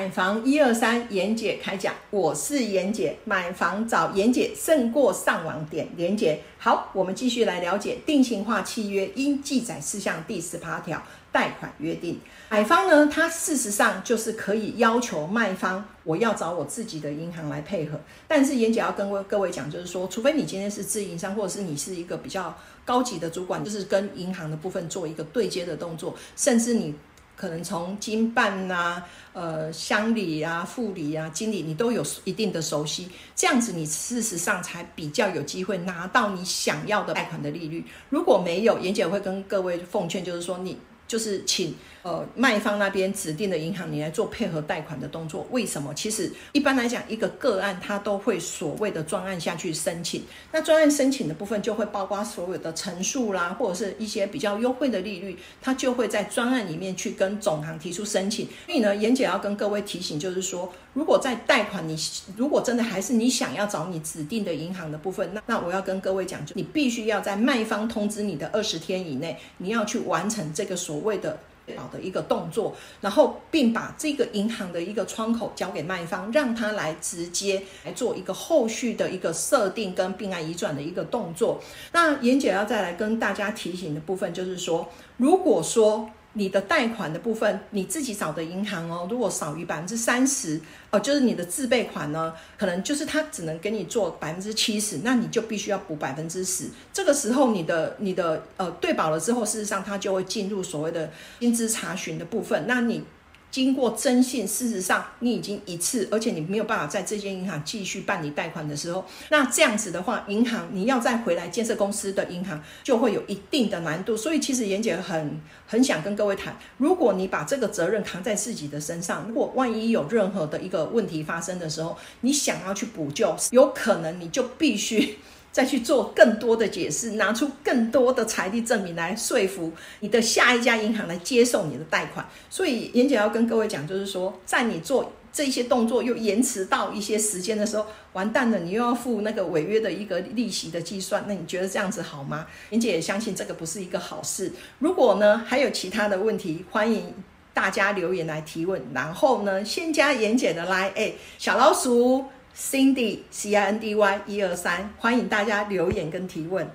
买房一二三，妍姐开讲，我是妍姐，买房找妍姐胜过上网点连姐。好，我们继续来了解定型化契约应记载事项第十八条贷款约定。买方呢，他事实上就是可以要求卖方，我要找我自己的银行来配合。但是妍姐要跟各位讲，就是说，除非你今天是自营商，或者是你是一个比较高级的主管，就是跟银行的部分做一个对接的动作，甚至你。可能从经办呐、呃乡里啊、副里啊、经理，你都有一定的熟悉，这样子你事实上才比较有机会拿到你想要的贷款的利率。如果没有，严姐会跟各位奉劝，就是说你。就是请呃卖方那边指定的银行，你来做配合贷款的动作。为什么？其实一般来讲，一个个案它都会所谓的专案下去申请。那专案申请的部分就会包括所有的陈述啦，或者是一些比较优惠的利率，它就会在专案里面去跟总行提出申请。所以呢，严姐要跟各位提醒，就是说，如果在贷款你如果真的还是你想要找你指定的银行的部分，那那我要跟各位讲，就你必须要在卖方通知你的二十天以内，你要去完成这个所。谓的保的一个动作，然后并把这个银行的一个窗口交给卖方，让他来直接来做一个后续的一个设定跟并案移转的一个动作。那严姐要再来跟大家提醒的部分，就是说，如果说。你的贷款的部分，你自己找的银行哦，如果少于百分之三十，哦，就是你的自备款呢，可能就是他只能给你做百分之七十，那你就必须要补百分之十。这个时候，你的你的呃对保了之后，事实上它就会进入所谓的薪资查询的部分，那你。经过征信，事实上你已经一次，而且你没有办法在这间银行继续办理贷款的时候，那这样子的话，银行你要再回来建设公司的银行就会有一定的难度。所以其实严姐很很想跟各位谈，如果你把这个责任扛在自己的身上，如果万一有任何的一个问题发生的时候，你想要去补救，有可能你就必须。再去做更多的解释，拿出更多的财力证明来说服你的下一家银行来接受你的贷款。所以，严姐要跟各位讲，就是说，在你做这些动作又延迟到一些时间的时候，完蛋了，你又要付那个违约的一个利息的计算。那你觉得这样子好吗？严姐也相信这个不是一个好事。如果呢还有其他的问题，欢迎大家留言来提问。然后呢，先加严姐的来，哎，小老鼠。Cindy C I N D Y 一二三，欢迎大家留言跟提问。